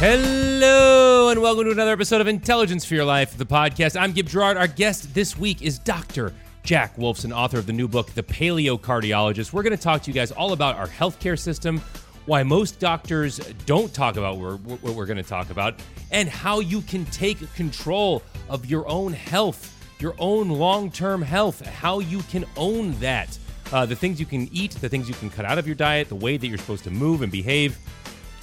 Hello, and welcome to another episode of Intelligence for Your Life, the podcast. I'm Gib Gerard. Our guest this week is Dr. Jack Wolfson, author of the new book, The Paleocardiologist. We're going to talk to you guys all about our healthcare system, why most doctors don't talk about what we're, going to talk about, and how you can take control of your own health, your own long term health, how you can own that. Uh, the things you can eat, the things you can cut out of your diet, the way that you're supposed to move and behave.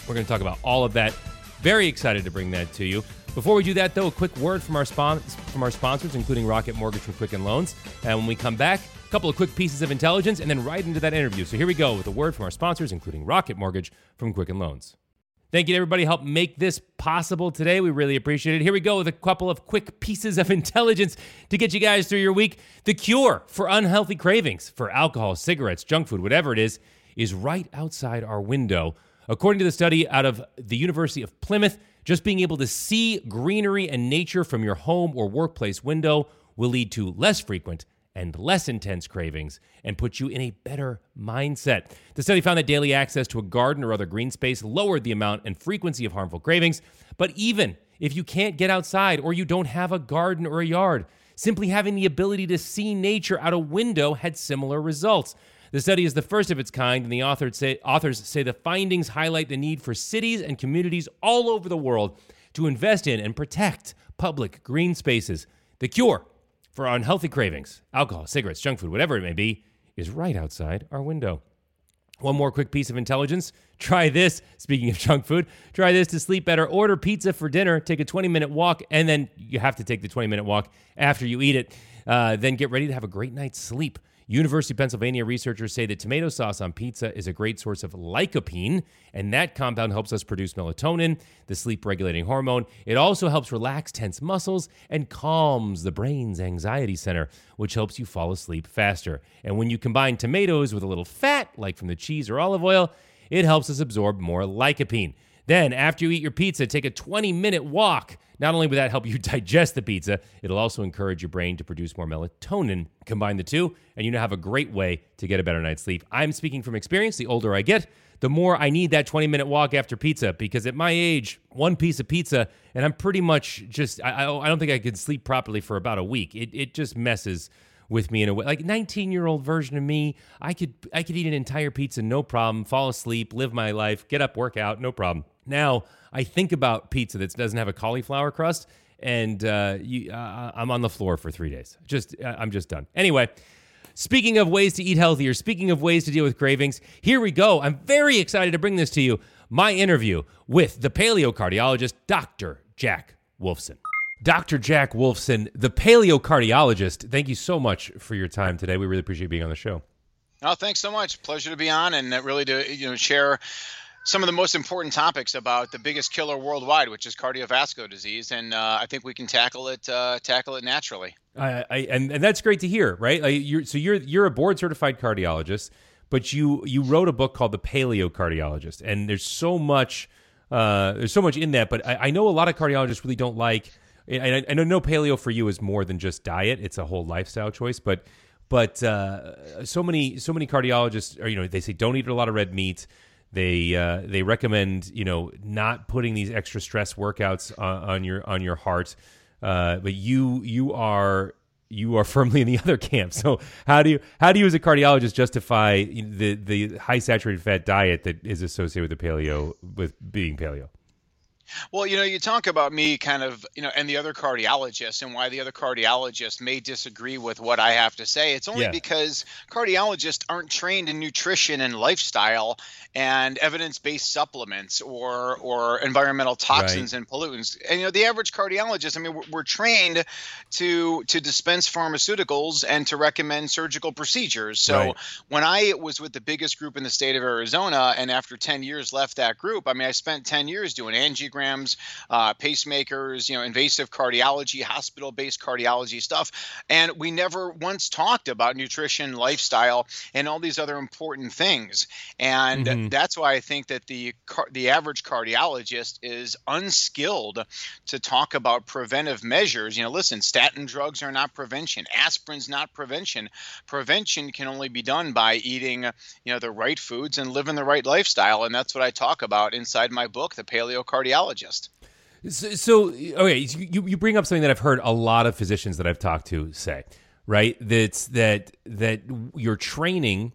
We're going to talk about all of that very excited to bring that to you. Before we do that, though, a quick word from our spon- from our sponsors, including Rocket Mortgage from Quicken Loans. And when we come back, a couple of quick pieces of intelligence, and then right into that interview. So here we go with a word from our sponsors, including Rocket Mortgage from Quicken Loans. Thank you to everybody who helped make this possible today. We really appreciate it. Here we go with a couple of quick pieces of intelligence to get you guys through your week. The cure for unhealthy cravings for alcohol, cigarettes, junk food, whatever it is, is right outside our window. According to the study out of the University of Plymouth, just being able to see greenery and nature from your home or workplace window will lead to less frequent and less intense cravings and put you in a better mindset. The study found that daily access to a garden or other green space lowered the amount and frequency of harmful cravings. But even if you can't get outside or you don't have a garden or a yard, simply having the ability to see nature out a window had similar results. The study is the first of its kind, and the authors say, authors say the findings highlight the need for cities and communities all over the world to invest in and protect public green spaces. The cure for unhealthy cravings, alcohol, cigarettes, junk food, whatever it may be, is right outside our window. One more quick piece of intelligence. Try this. Speaking of junk food, try this to sleep better. Order pizza for dinner, take a 20 minute walk, and then you have to take the 20 minute walk after you eat it. Uh, then get ready to have a great night's sleep. University of Pennsylvania researchers say that tomato sauce on pizza is a great source of lycopene, and that compound helps us produce melatonin, the sleep regulating hormone. It also helps relax tense muscles and calms the brain's anxiety center, which helps you fall asleep faster. And when you combine tomatoes with a little fat, like from the cheese or olive oil, it helps us absorb more lycopene. Then, after you eat your pizza, take a 20 minute walk. Not only will that help you digest the pizza, it'll also encourage your brain to produce more melatonin. Combine the two, and you now have a great way to get a better night's sleep. I'm speaking from experience. The older I get, the more I need that 20 minute walk after pizza because at my age, one piece of pizza, and I'm pretty much just, I, I don't think I could sleep properly for about a week. It, it just messes with me in a way. Like 19 year old version of me, I could I could eat an entire pizza no problem, fall asleep, live my life, get up, work out, no problem. Now I think about pizza that doesn't have a cauliflower crust, and uh, you, uh, I'm on the floor for three days. Just uh, I'm just done. Anyway. Speaking of ways to eat healthier, speaking of ways to deal with cravings, here we go. I'm very excited to bring this to you. My interview with the paleocardiologist, Dr. Jack Wolfson. Dr. Jack Wolfson, the paleocardiologist, thank you so much for your time today. We really appreciate being on the show. Oh, thanks so much. Pleasure to be on and really to you know share some of the most important topics about the biggest killer worldwide, which is cardiovascular disease, and uh, I think we can tackle it uh, tackle it naturally. I, and, and that's great to hear, right? You're, so you're you're a board certified cardiologist, but you you wrote a book called The Paleo Cardiologist, and there's so much uh, there's so much in that. But I, I know a lot of cardiologists really don't like. I, I know no paleo for you is more than just diet; it's a whole lifestyle choice, but but uh, so many so many cardiologists are you know they say don't eat a lot of red meat they uh, they recommend you know not putting these extra stress workouts on, on your on your heart, uh, but you you are you are firmly in the other camp. So how do you how do you as a cardiologist justify the the high saturated fat diet that is associated with the paleo with being paleo? Well, you know, you talk about me kind of, you know, and the other cardiologists and why the other cardiologists may disagree with what I have to say. It's only yeah. because cardiologists aren't trained in nutrition and lifestyle and evidence-based supplements or or environmental toxins right. and pollutants. And you know, the average cardiologist, I mean, we're, we're trained to to dispense pharmaceuticals and to recommend surgical procedures. So right. when I was with the biggest group in the state of Arizona and after 10 years left that group, I mean, I spent 10 years doing angiograms mammograms, uh, pacemakers, you know, invasive cardiology, hospital-based cardiology stuff, and we never once talked about nutrition, lifestyle, and all these other important things. And mm-hmm. that's why I think that the the average cardiologist is unskilled to talk about preventive measures. You know, listen, statin drugs are not prevention. Aspirin's not prevention. Prevention can only be done by eating, you know, the right foods and living the right lifestyle. And that's what I talk about inside my book, The Paleocardiologist cardiologist. So, so okay, you, you bring up something that I've heard a lot of physicians that I've talked to say, right? That's that that your training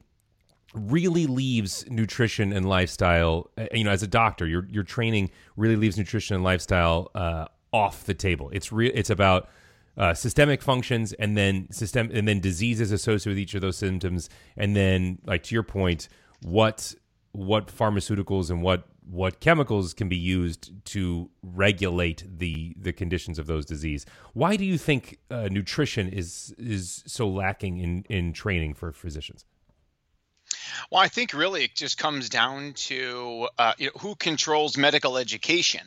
really leaves nutrition and lifestyle. Uh, you know, as a doctor, your your training really leaves nutrition and lifestyle uh, off the table. It's real. It's about uh, systemic functions and then system and then diseases associated with each of those symptoms, and then like to your point, what what pharmaceuticals and what what chemicals can be used to regulate the the conditions of those disease. Why do you think uh, nutrition is is so lacking in in training for physicians? Well, I think really it just comes down to uh, you know, who controls medical education,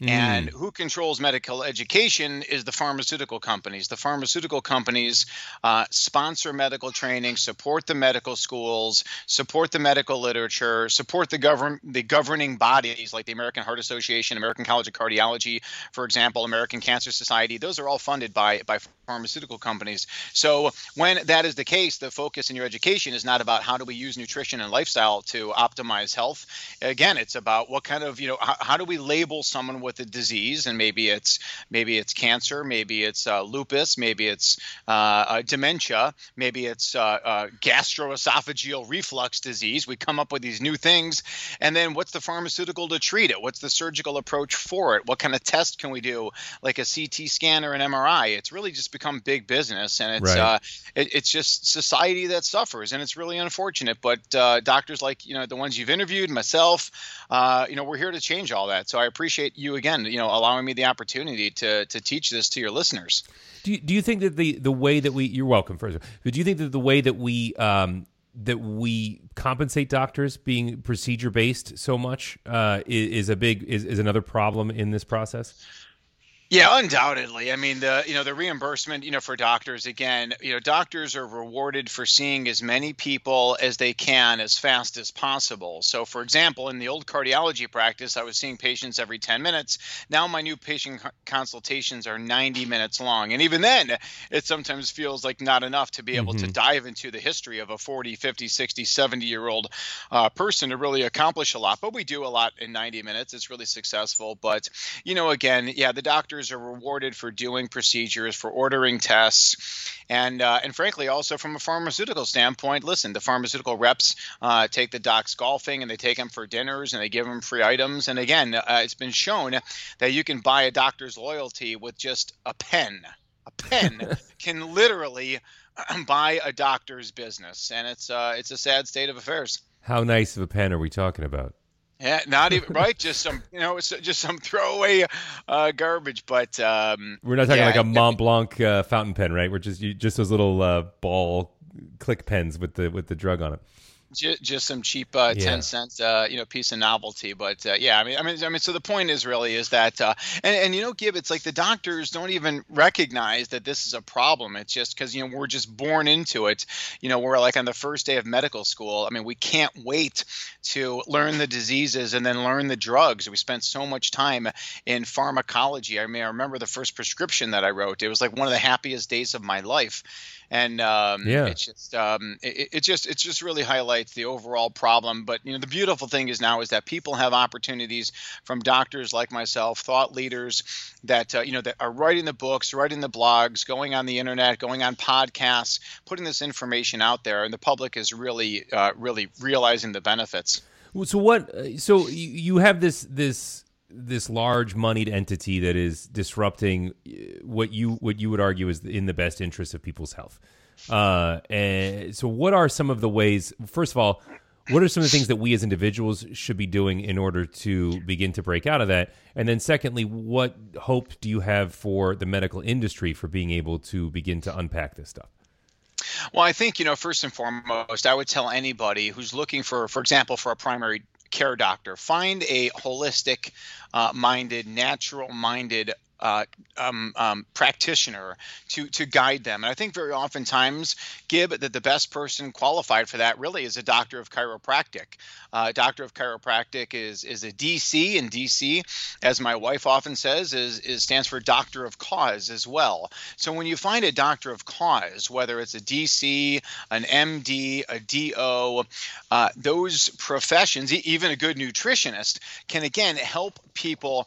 mm. and who controls medical education is the pharmaceutical companies. The pharmaceutical companies uh, sponsor medical training, support the medical schools, support the medical literature, support the govern the governing bodies like the American Heart Association, American College of Cardiology, for example, American Cancer Society. Those are all funded by by pharmaceutical companies. So when that is the case, the focus in your education is not about how do we use nutrition and lifestyle to optimize health. Again, it's about what kind of you know how, how do we label someone with a disease, and maybe it's maybe it's cancer, maybe it's uh, lupus, maybe it's uh, uh, dementia, maybe it's uh, uh, gastroesophageal reflux disease. We come up with these new things, and then what's the pharmaceutical to treat it? What's the surgical approach for it? What kind of test can we do, like a CT scan or an MRI? It's really just become big business, and it's right. uh, it, it's just society that suffers, and it's really unfortunate. But uh, doctors like you know the ones you've interviewed, myself, uh, you know, we're here to change all that. So I appreciate you again, you know, allowing me the opportunity to to teach this to your listeners. Do you, do you think that the the way that we you're welcome first, but do you think that the way that we um, that we compensate doctors being procedure based so much uh, is, is, a big is, is another problem in this process? Yeah, undoubtedly. I mean, the you know the reimbursement, you know, for doctors again, you know, doctors are rewarded for seeing as many people as they can as fast as possible. So, for example, in the old cardiology practice, I was seeing patients every 10 minutes. Now my new patient consultations are 90 minutes long, and even then, it sometimes feels like not enough to be able mm-hmm. to dive into the history of a 40, 50, 60, 70 year old uh, person to really accomplish a lot. But we do a lot in 90 minutes. It's really successful. But you know, again, yeah, the doctor doctors are rewarded for doing procedures, for ordering tests, and uh, and frankly, also from a pharmaceutical standpoint, listen, the pharmaceutical reps uh, take the docs golfing and they take them for dinners and they give them free items. And again, uh, it's been shown that you can buy a doctor's loyalty with just a pen. A pen can literally buy a doctor's business, and it's uh, it's a sad state of affairs. How nice of a pen are we talking about? Yeah, not even right. Just some, you know, just some throwaway uh, garbage. But um, we're not talking yeah, like a Mont Blanc uh, fountain pen, right? We're just just those little uh, ball click pens with the with the drug on it just, just some cheap uh, yeah. 10 cent uh, you know piece of novelty but uh, yeah i mean i mean i mean so the point is really is that uh, and, and you know Gib it's like the doctors don't even recognize that this is a problem. It's just because you know we're just born into it. You know we're like on the first day of medical school. I mean we can't wait to learn the diseases and then learn the drugs. We spent so much time in pharmacology. I mean i remember the first prescription that i wrote. It was like one of the happiest days of my life and um, yeah. it's just um, it, it, just it's just really highlights the overall problem. But you know, the beautiful thing is now is that people have opportunities from doctors like myself, thought leaders that uh, you know that are writing the books, writing the blogs, going on the internet, going on podcasts, putting this information out there, and the public is really uh, really realizing the benefits. So what? Uh, so you have this this this large moneyed entity that is disrupting uh, what you what you would argue is in the best interest of people's health. Uh, and so, what are some of the ways? First of all, what are some of the things that we as individuals should be doing in order to begin to break out of that? And then, secondly, what hope do you have for the medical industry for being able to begin to unpack this stuff? Well, I think, you know, first and foremost, I would tell anybody who's looking for, for example, for a primary care doctor. Find a holistic uh, minded, natural minded uh, um, um, practitioner to to guide them. And I think very oftentimes, Gib, that the best person qualified for that really is a doctor of chiropractic. Uh, doctor of chiropractic is is a DC, and DC, as my wife often says, is, is stands for doctor of cause as well. So when you find a doctor of cause, whether it's a DC, an MD, a DO, uh, those professions, even a good nutritionist, can again help people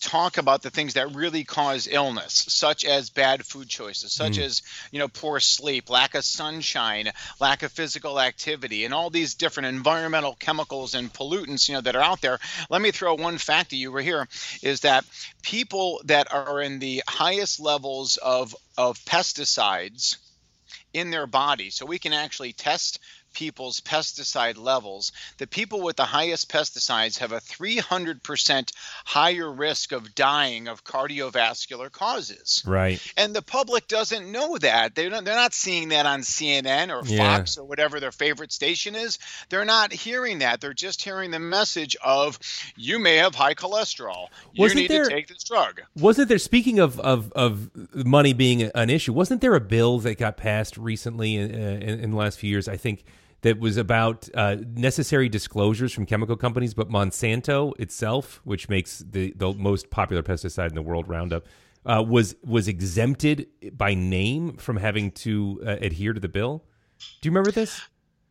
talk about the things that really cause illness, such as bad food choices, such mm. as you know poor sleep, lack of sunshine, lack of physical activity, and all these different environmental chemicals and pollutants you know that are out there. Let me throw one fact to you right here: is that people that are in the highest levels of of pesticides in their body, so we can actually test people's pesticide levels, the people with the highest pesticides have a 300% higher risk of dying of cardiovascular causes. Right. And the public doesn't know that. They're not, they're not seeing that on CNN or Fox or whatever their favorite station is. They're not hearing that. They're just hearing the message of you may have high cholesterol. You wasn't need there, to take this drug. Wasn't there speaking of, of of money being an issue, wasn't there a bill that got passed recently in, in, in the last few years? I think that was about uh, necessary disclosures from chemical companies, but Monsanto itself, which makes the, the most popular pesticide in the world, Roundup, uh, was was exempted by name from having to uh, adhere to the bill. Do you remember this?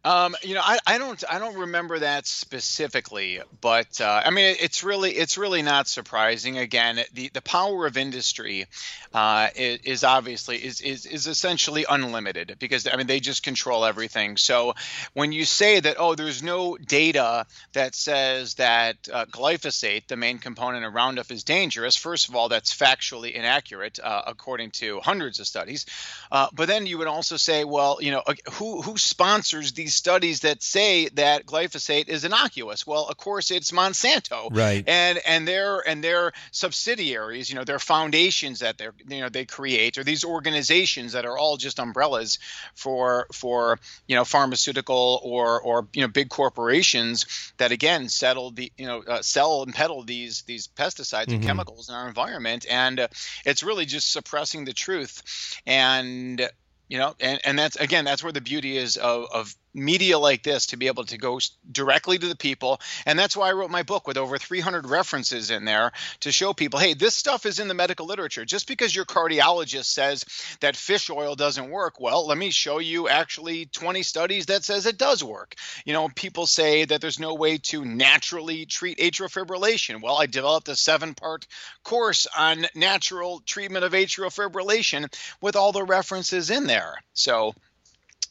Um, you know, I, I don't I don't remember that specifically, but uh, I mean, it's really it's really not surprising. Again, the, the power of industry uh, is, obviously is, is is essentially unlimited because I mean they just control everything. So when you say that oh, there's no data that says that uh, glyphosate, the main component of Roundup, is dangerous. First of all, that's factually inaccurate uh, according to hundreds of studies. Uh, but then you would also say, well, you know, who who sponsors these studies that say that glyphosate is innocuous. Well, of course, it's Monsanto, right? And and their and their subsidiaries, you know, their foundations that they you know they create, or these organizations that are all just umbrellas for for you know pharmaceutical or or you know big corporations that again settle the you know uh, sell and peddle these these pesticides mm-hmm. and chemicals in our environment, and uh, it's really just suppressing the truth and you know and, and that's again that's where the beauty is of, of media like this to be able to go directly to the people. And that's why I wrote my book with over 300 references in there to show people hey, this stuff is in the medical literature. Just because your cardiologist says that fish oil doesn't work, well, let me show you actually 20 studies that says it does work. You know, people say that there's no way to naturally treat atrial fibrillation. Well, I developed a seven part course on natural treatment of atrial fibrillation with all the references in there. So,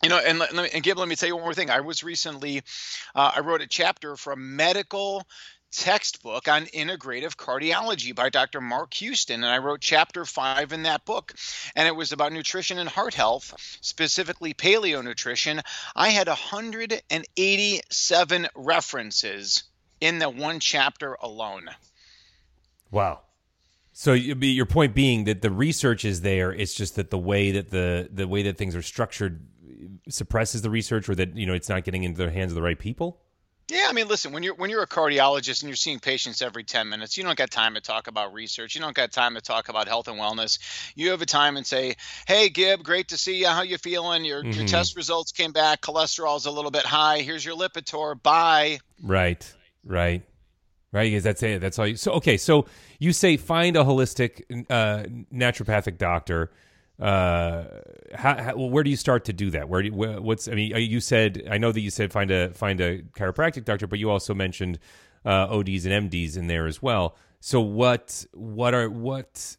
you know, and, and, Gib, let me tell you one more thing. I was recently, uh, I wrote a chapter from medical textbook on integrative cardiology by Dr. Mark Houston. And I wrote chapter five in that book. And it was about nutrition and heart health, specifically paleo nutrition. I had 187 references in the one chapter alone. Wow. So your point being that the research is there. It's just that the way that the the way that things are structured suppresses the research or that you know it's not getting into the hands of the right people? Yeah, I mean, listen, when you're when you're a cardiologist and you're seeing patients every 10 minutes, you don't got time to talk about research. You don't got time to talk about health and wellness. You have a time and say, "Hey, Gib, great to see you. How you feeling? Your mm-hmm. your test results came back. Cholesterol's a little bit high. Here's your Lipitor. Bye." Right. Right. Right, because that's it. That's all you. So okay, so you say find a holistic uh, naturopathic doctor uh how, how, where do you start to do that? Where do you, what's i mean uh, you said i know that you said find a find a chiropractic doctor but you also mentioned uh ods and mds in there as well. So what what are what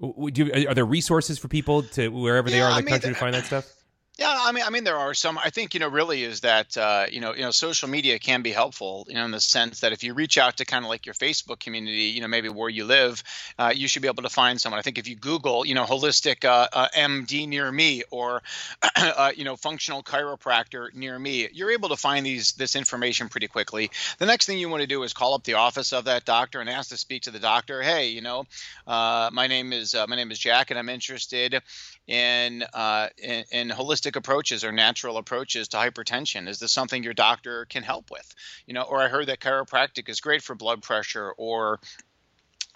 do you, are there resources for people to wherever yeah, they are in the I mean, country to find that stuff yeah, I mean, I mean, there are some. I think you know, really, is that uh, you know, you know, social media can be helpful, you know, in the sense that if you reach out to kind of like your Facebook community, you know, maybe where you live, uh, you should be able to find someone. I think if you Google, you know, holistic uh, uh MD near me or, uh, you know, functional chiropractor near me, you're able to find these this information pretty quickly. The next thing you want to do is call up the office of that doctor and ask to speak to the doctor. Hey, you know, uh, my name is my name is Jack, and I'm interested in, in, in holistic holistic approaches or natural approaches to hypertension? Is this something your doctor can help with? You know, or I heard that chiropractic is great for blood pressure or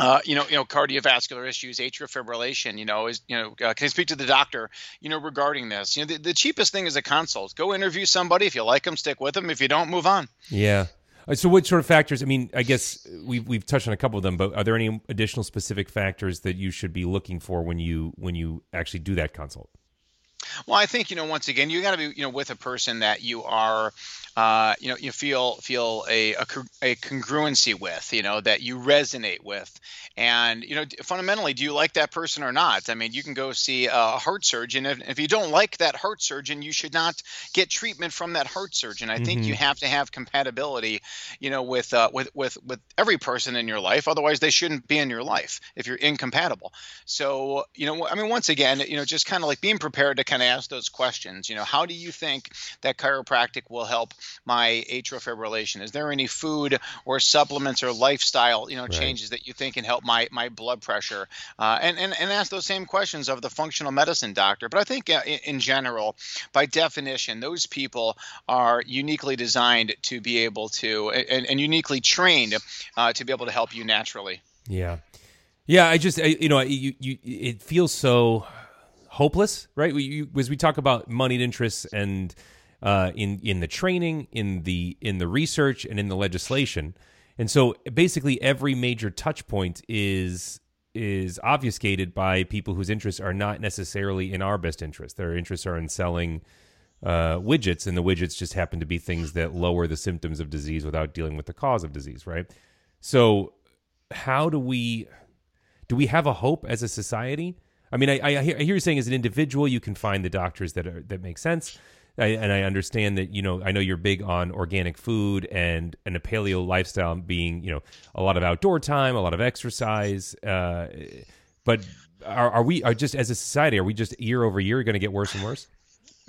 uh, you know, you know, cardiovascular issues, atrial fibrillation. You know, is you know, uh, can I speak to the doctor? You know, regarding this. You know, the, the cheapest thing is a consult. Go interview somebody. If you like them, stick with them. If you don't, move on. Yeah. Uh, so, what sort of factors? I mean, I guess we've we've touched on a couple of them, but are there any additional specific factors that you should be looking for when you when you actually do that consult? Well, I think you know once again you got to be you know with a person that you are uh, you know you feel feel a, a, a congruency with you know that you resonate with and you know fundamentally do you like that person or not i mean you can go see a heart surgeon if, if you don't like that heart surgeon you should not get treatment from that heart surgeon i mm-hmm. think you mm-hmm. have to have compatibility you know with uh, with with with every person in your life otherwise they shouldn't be in your life if you're incompatible so you know i mean once again you know just kind of like being prepared to kind of ask those questions you know how do you think that chiropractic will help my atrial fibrillation? Is there any food or supplements or lifestyle, you know, right. changes that you think can help my my blood pressure? Uh, and, and and ask those same questions of the functional medicine doctor. But I think uh, in, in, general, by definition, those people are uniquely designed to be able to and, and uniquely trained uh, to be able to help you naturally. Yeah. Yeah, I just I, you know you, you it feels so hopeless, right? We, you, as we talk about moneyed interests and uh, in in the training, in the in the research, and in the legislation. And so, basically, every major touch point is is obfuscated by people whose interests are not necessarily in our best interest. Their interests are in selling uh, widgets, and the widgets just happen to be things that lower the symptoms of disease without dealing with the cause of disease, right? So, how do we do we have a hope as a society? I mean, I, I, hear, you saying as an individual, you can find the doctors that are, that make sense. I, and I understand that you know I know you're big on organic food and and a paleo lifestyle being you know a lot of outdoor time, a lot of exercise. Uh, but are, are we are just as a society are we just year over year going to get worse and worse?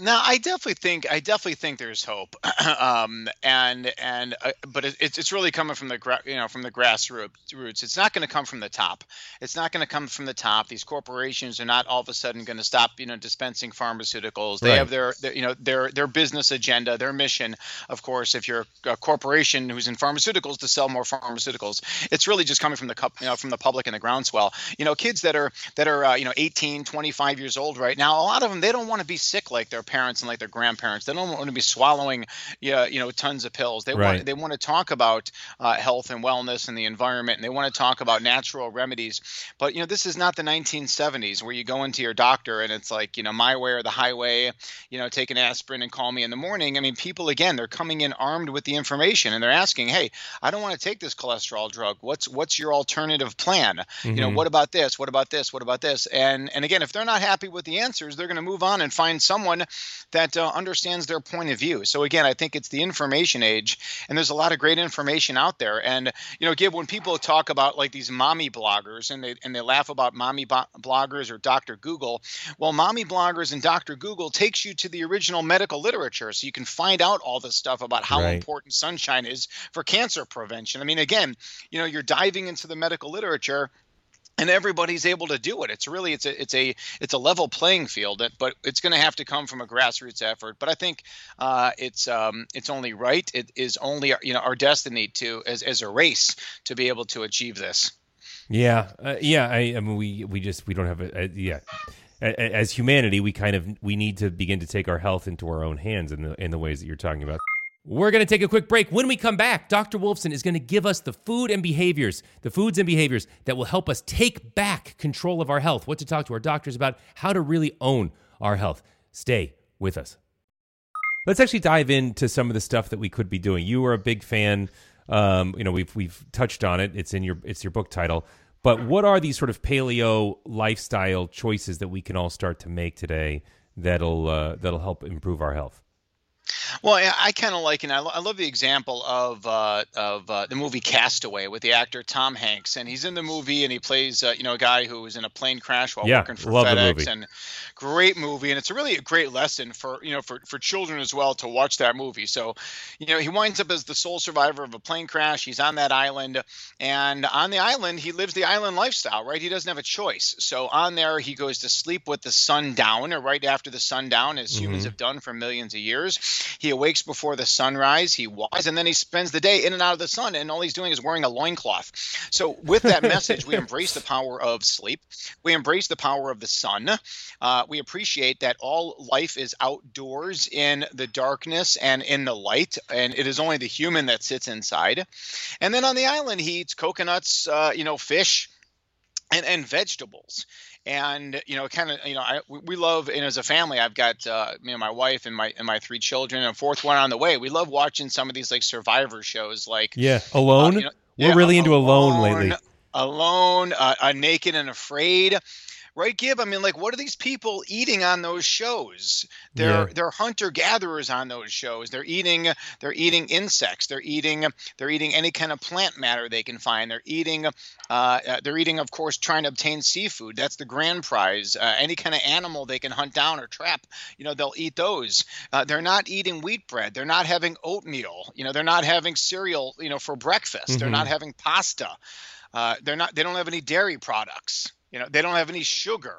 No, I definitely think I definitely think there's hope, um, and and uh, but it, it's it's really coming from the gra- you know from the grassroots. It's not going to come from the top. It's not going to come from the top. These corporations are not all of a sudden going to stop you know dispensing pharmaceuticals. They right. have their, their, you know their their business agenda, their mission. Of course, if you're a corporation who's in pharmaceuticals to sell more pharmaceuticals, it's really just coming from the you know from the public and the groundswell. You know, kids that are that are uh, you know 18, 25 years old right now, a lot of them they don't want to be sick like their parents and like their grandparents. They don't want to be swallowing, you know, tons of pills. They right. want they want to talk about uh, health and wellness and the environment, and they want to talk about natural remedies. But you know, this is not the 1970s where you go into your doctor and it's like, you know, my way or the highway. You know, take an aspirin and call me in the morning. I mean, people again, they're coming in armed with the information and they're asking, hey, I don't want to take this cholesterol drug. What's what's your alternative plan? Mm-hmm. You know, mm-hmm. what about this? What about this? What about this? And and again, if they're not happy with the answers, they're going to move on and find someone that uh, understands their point of view. So again, I think it's the information age, and there's a lot of great information out there. And you know, Gib, when people talk about like these mommy bloggers and they and they laugh about mommy bo- bloggers or Dr. Google, well, mommy bloggers and Dr. Google takes you to the original medical literature, so you can find out all this stuff about how right. important sunshine is for cancer prevention. I mean, again, you know, you're diving into the medical literature and everybody's able to do it. It's really it's a it's a it's a level playing field, but it's going to have to come from a grassroots effort. But I think uh, it's um, it's only right. It is only you know our destiny to as as a race to be able to achieve this. Yeah, uh, yeah. I, I, mean, we we just we don't have a, a yeah. As humanity, we kind of we need to begin to take our health into our own hands in the in the ways that you're talking about. We're going to take a quick break. When we come back, Dr. Wolfson is going to give us the food and behaviors, the foods and behaviors that will help us take back control of our health, what to talk to our doctors about, how to really own our health. Stay with us. Let's actually dive into some of the stuff that we could be doing. You are a big fan. Um, you know, we've we've touched on it. It's in your it's your book title. But what are these sort of paleo lifestyle choices that we can all start to make today that'll uh, that'll help improve our health? Well, I, I kind of like, and I, I, love the example of uh, of uh, the movie Castaway with the actor Tom Hanks, and he's in the movie and he plays, uh, you know, a guy who was in a plane crash while yeah, working for FedEx, and great movie, and it's a really a great lesson for you know for for children as well to watch that movie. So, you know, he winds up as the sole survivor of a plane crash. He's on that island, and on the island he lives the island lifestyle, right? He doesn't have a choice. So on there he goes to sleep with the sun down, or right after the sun down, as mm-hmm. humans have done for millions of years he awakes before the sunrise, he walks, and then he spends the day in and out of the sun, and all he's doing is wearing a loincloth. So, with that message, we embrace the power of sleep. We embrace the power of the sun. Uh, we appreciate that all life is outdoors in the darkness and in the light, and it is only the human that sits inside. And then on the island, he eats coconuts, uh, you know, fish and and vegetables. And you know kind of you know I, we love and as a family i've got uh, you know my wife and my and my three children and a fourth one on the way. We love watching some of these like survivor shows like yeah. Alone? uh, you know, we're yeah, really into alone, alone lately. Alone uh, uh, naked and afraid right gib? I mean like what are these people eating on those shows? They're yeah. they're hunter gatherers on those shows. They're eating they're eating insects. They're eating they're eating any kind of plant matter they can find. They're eating uh, uh, they're eating of course trying to obtain seafood. That's the grand prize. Uh, any kind of animal they can hunt down or trap you know they'll eat those. Uh, they're not eating wheat bread. They're not having oatmeal. You know they're not having cereal you know for breakfast. Mm-hmm. they're not having pasta. Uh, they're not they don't have any dairy products you know, they don't have any sugar.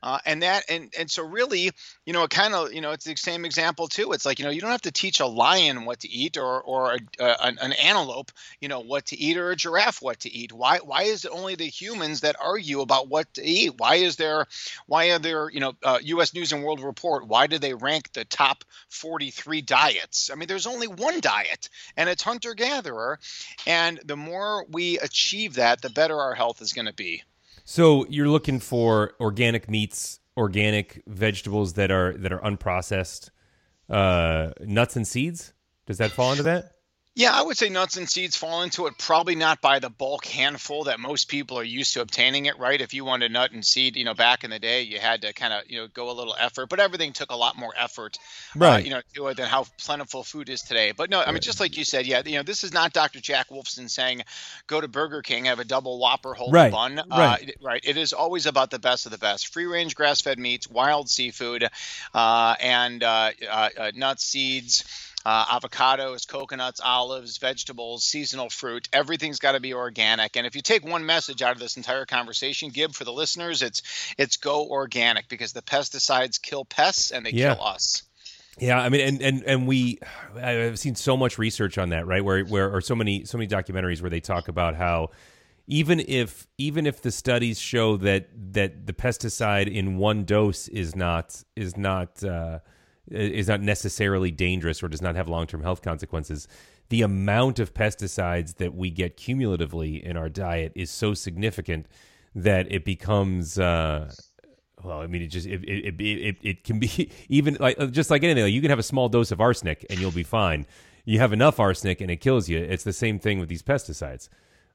Uh, and that and and so really you know it kind of you know it's the same example too. It's like you know you don't have to teach a lion what to eat or or a, an, an, antelope you know what to eat or a giraffe what to eat. Why why is it only the humans that argue about what to eat? Why is there why are there you know uh, us news and world report why do they rank the top 43 diets? I mean there's only one diet and it's hunter gatherer and the more we achieve that the better our health is going to be so you're looking for organic meats, organic vegetables that are that are unprocessed, uh, nuts and seeds. Does that fall into that? Yeah, I would say nuts and seeds fall into it. Probably not by the bulk handful that most people are used to obtaining it. Right? If you wanted nut and seed, you know, back in the day, you had to kind of you know go a little effort, but everything took a lot more effort, uh, right? Uh, you know, to it than how plentiful food is today. But no, I mean, just like you said, yeah, you know, this is not Dr. Jack Wolfson saying go to Burger King, have a double Whopper, hold right. bun. Right. Uh, right. It is always about the best of the best: free range, grass fed meats, wild seafood, uh, and uh, uh, nuts, seeds uh, avocados, coconuts, olives, vegetables, seasonal fruit. Everything's got to be organic. And if you take one message out of this entire conversation, Gib, for the listeners, it's it's go organic because the pesticides kill pests and they yeah. kill us. Yeah, I mean, and and and we, I've seen so much research on that, right? Where where or so many so many documentaries where they talk about how even if even if the studies show that that the pesticide in one dose is not is not uh, is not necessarily dangerous or does not have long term health consequences, the amount of pesticides that we get cumulatively in our diet is so significant that it becomes. Uh, well, I mean, it just it it, it, it can be even like just like anything. Like you can have a small dose of arsenic and you'll be fine. You have enough arsenic and it kills you. It's the same thing with these pesticides.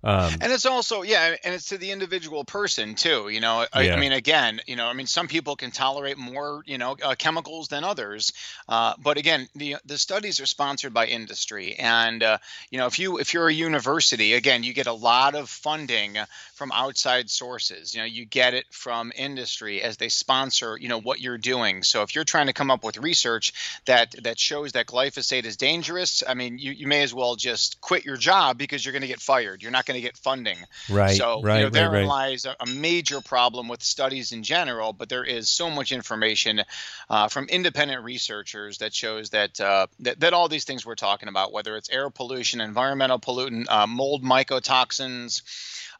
Um, and it's also yeah, and it's to the individual person too. You know, I, yeah. I mean, again, you know, I mean, some people can tolerate more, you know, uh, chemicals than others. Uh, but again, the the studies are sponsored by industry, and uh, you know, if you if you're a university, again, you get a lot of funding from outside sources. You know, you get it from industry as they sponsor, you know, what you're doing. So if you're trying to come up with research that that shows that glyphosate is dangerous, I mean, you you may as well just quit your job because you're going to get fired. You're not going going to get funding. Right. So right, you know, therein right, lies a, a, major problem with studies in general. But there is so much information uh, from independent researchers that shows that, uh, that, that all these things we're talking about, whether it's air pollution, environmental pollutant, uh, mold mycotoxins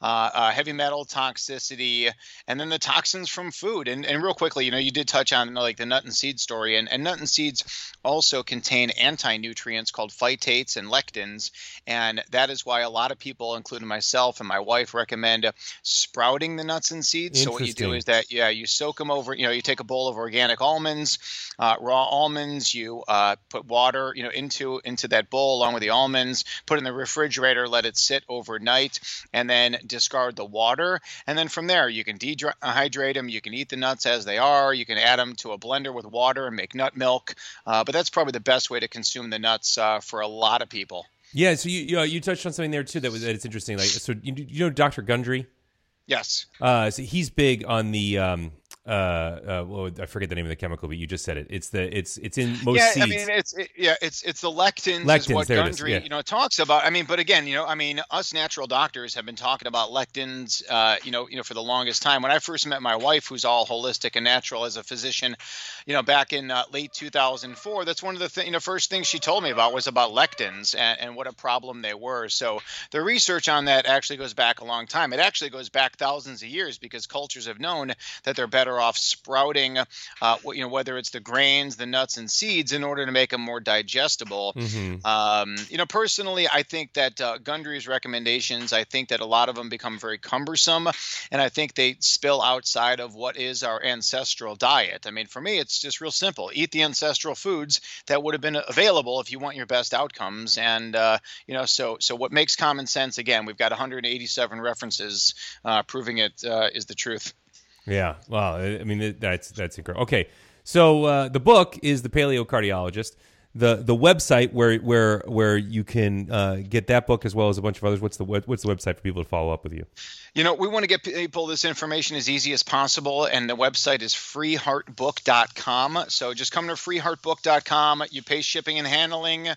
uh, uh, heavy metal toxicity, and then the toxins from food. And, and real quickly, you know, you did touch on like the nut and seed story, and, and nut and seeds also contain anti-nutrients called phytates and lectins, and that is why a lot of people, including myself and my wife, recommend sprouting the nuts and seeds. So what you do is that yeah, you soak them over. You know, you take a bowl of organic almonds, uh, raw almonds. You uh, put water, you know, into into that bowl along with the almonds. Put in the refrigerator, let it sit overnight, and then discard the water. And then from there, you can dehydrate them. You can eat the nuts as they are. You can add them to a blender with water and make nut milk. Uh, but that's probably the best way to consume the nuts uh, for a lot of people. Yeah. So you you, uh, you touched on something there too that was that it's interesting. Like so, you, you know Dr. Gundry. Yes. Uh, so he's big on the um, uh, uh, well, I forget the name of the chemical, but you just said it. It's the it's it's in most yeah, seeds. I mean, it's it, yeah, it's it's the lectins, lectins is what Gundry yeah. you know talks about. I mean, but again, you know, I mean, us natural doctors have been talking about lectins, uh, you know, you know, for the longest time. When I first met my wife, who's all holistic and natural as a physician, you know, back in uh, late 2004, that's one of the th- you know first things she told me about was about lectins and, and what a problem they were. So the research on that actually goes back a long time. It actually goes back thousands of years because cultures have known that they're better better off sprouting, uh, you know, whether it's the grains, the nuts, and seeds, in order to make them more digestible. Mm-hmm. Um, you know, personally, I think that uh, Gundry's recommendations, I think that a lot of them become very cumbersome, and I think they spill outside of what is our ancestral diet. I mean, for me, it's just real simple: eat the ancestral foods that would have been available if you want your best outcomes. And uh, you know, so so what makes common sense? Again, we've got 187 references uh, proving it uh, is the truth. Yeah, well, I mean that's that's incredible. Okay, so uh, the book is the Paleo Cardiologist. The the website where where where you can uh, get that book as well as a bunch of others. What's the what's the website for people to follow up with you? You know, we want to get people this information as easy as possible, and the website is freeheartbook.com. So just come to freeheartbook.com. You pay shipping and handling.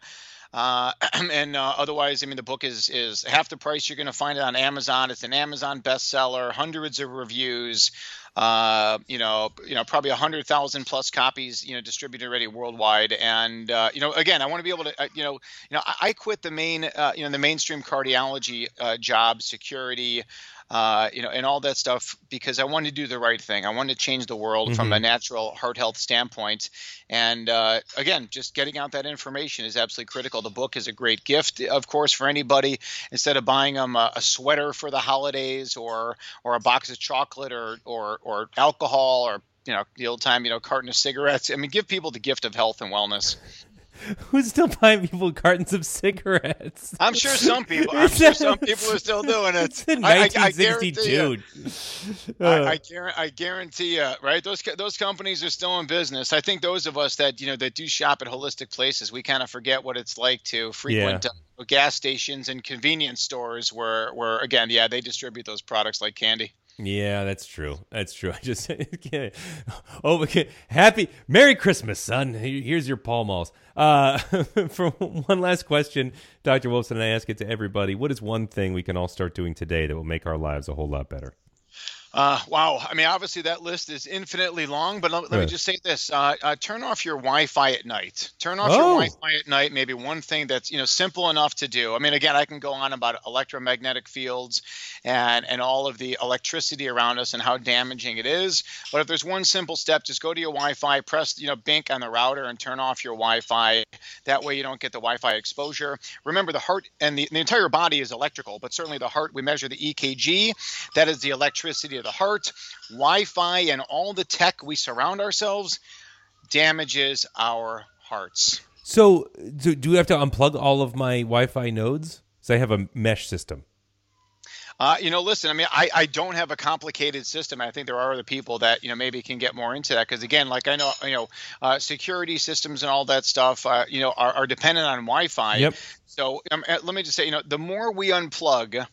Uh, and uh, otherwise, I mean, the book is is half the price. You're going to find it on Amazon. It's an Amazon bestseller, hundreds of reviews. Uh, you know, you know, probably a hundred thousand plus copies, you know, distributed already worldwide. And uh, you know, again, I want to be able to, uh, you know, you know, I, I quit the main, uh, you know, the mainstream cardiology uh, job, security, uh, you know, and all that stuff because I wanted to do the right thing. I wanted to change the world mm-hmm. from a mm-hmm. natural heart health standpoint. And uh, again, just getting out that information is absolutely critical. The book is a great gift, of course, for anybody. Instead of buying them a, a sweater for the holidays or or a box of chocolate or or or alcohol or you know the old time you know carton of cigarettes. I mean, give people the gift of health and wellness. Who's still buying people cartons of cigarettes? I'm sure some people. I'm sure some people are still doing it. It's in 1962. I, I, I, uh. I, guarantee you, right? Those those companies are still in business. I think those of us that you know that do shop at holistic places, we kind of forget what it's like to frequent yeah. uh, gas stations and convenience stores, where where again, yeah, they distribute those products like candy. Yeah, that's true. That's true. I just can't. Oh, okay. Happy Merry Christmas, son. Here's your Pall Malls. Uh, for one last question, Dr. Wolfson, and I ask it to everybody. What is one thing we can all start doing today that will make our lives a whole lot better? Uh, wow. I mean, obviously that list is infinitely long, but let, let me just say this: uh, uh, turn off your Wi-Fi at night. Turn off oh. your Wi-Fi at night. Maybe one thing that's you know simple enough to do. I mean, again, I can go on about electromagnetic fields and and all of the electricity around us and how damaging it is. But if there's one simple step, just go to your Wi-Fi, press you know BINC on the router, and turn off your Wi-Fi. That way, you don't get the Wi-Fi exposure. Remember, the heart and the, the entire body is electrical, but certainly the heart. We measure the EKG. That is the electricity the heart, Wi Fi, and all the tech we surround ourselves damages our hearts. So, do, do we have to unplug all of my Wi Fi nodes? So I have a mesh system. Uh, you know, listen, I mean, I, I don't have a complicated system. I think there are other people that, you know, maybe can get more into that. Because again, like I know, you know, uh, security systems and all that stuff, uh, you know, are, are dependent on Wi Fi. Yep. So um, uh, let me just say, you know, the more we unplug,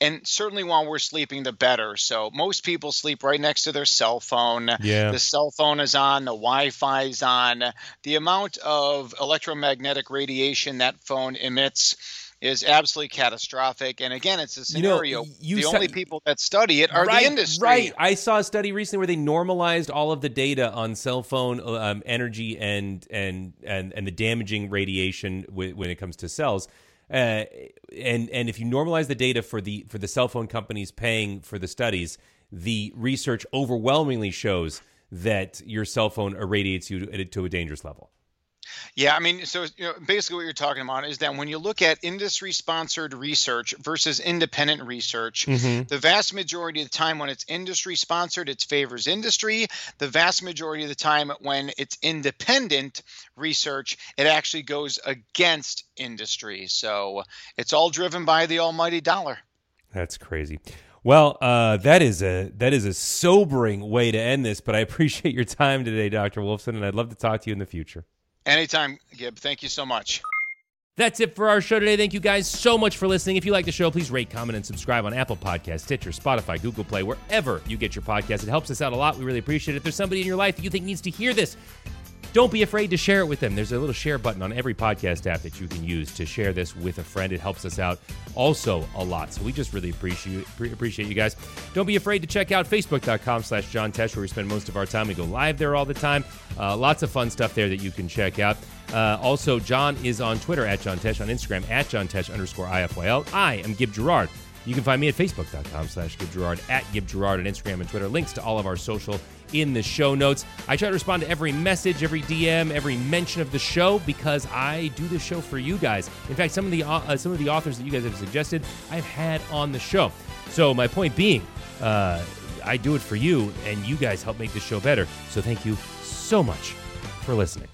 and certainly while we're sleeping the better so most people sleep right next to their cell phone yeah. the cell phone is on the wi-fi is on the amount of electromagnetic radiation that phone emits is absolutely catastrophic. And again, it's a scenario. You know, you the only people that study it are right, the industry. Right. I saw a study recently where they normalized all of the data on cell phone um, energy and and and and the damaging radiation when it comes to cells. Uh, and and if you normalize the data for the for the cell phone companies paying for the studies, the research overwhelmingly shows that your cell phone irradiates you to, to a dangerous level. Yeah, I mean, so you know, basically what you're talking about is that when you look at industry-sponsored research versus independent research, mm-hmm. the vast majority of the time when it's industry-sponsored, it favors industry. The vast majority of the time when it's independent research, it actually goes against industry. So it's all driven by the almighty dollar. That's crazy. Well, uh, that is a that is a sobering way to end this. But I appreciate your time today, Dr. Wolfson, and I'd love to talk to you in the future. Anytime, Gib. Thank you so much. That's it for our show today. Thank you guys so much for listening. If you like the show, please rate, comment, and subscribe on Apple Podcasts, Stitcher, Spotify, Google Play, wherever you get your podcast. It helps us out a lot. We really appreciate it. If there's somebody in your life that you think needs to hear this, don't be afraid to share it with them. There's a little share button on every podcast app that you can use to share this with a friend. It helps us out also a lot. So we just really appreciate appreciate you guys. Don't be afraid to check out facebook.com slash John Tesh, where we spend most of our time. We go live there all the time. Uh, lots of fun stuff there that you can check out. Uh, also, John is on Twitter at John Tesh, on Instagram at John Tesh underscore IFYL. I am Gib Gerard. You can find me at facebook.com slash Gib Gerard, at Gib Gerard on Instagram and Twitter. Links to all of our social in the show notes. I try to respond to every message, every DM, every mention of the show because I do the show for you guys. In fact, some of the uh, some of the authors that you guys have suggested, I've had on the show. So my point being, uh, I do it for you, and you guys help make the show better. So thank you so much for listening.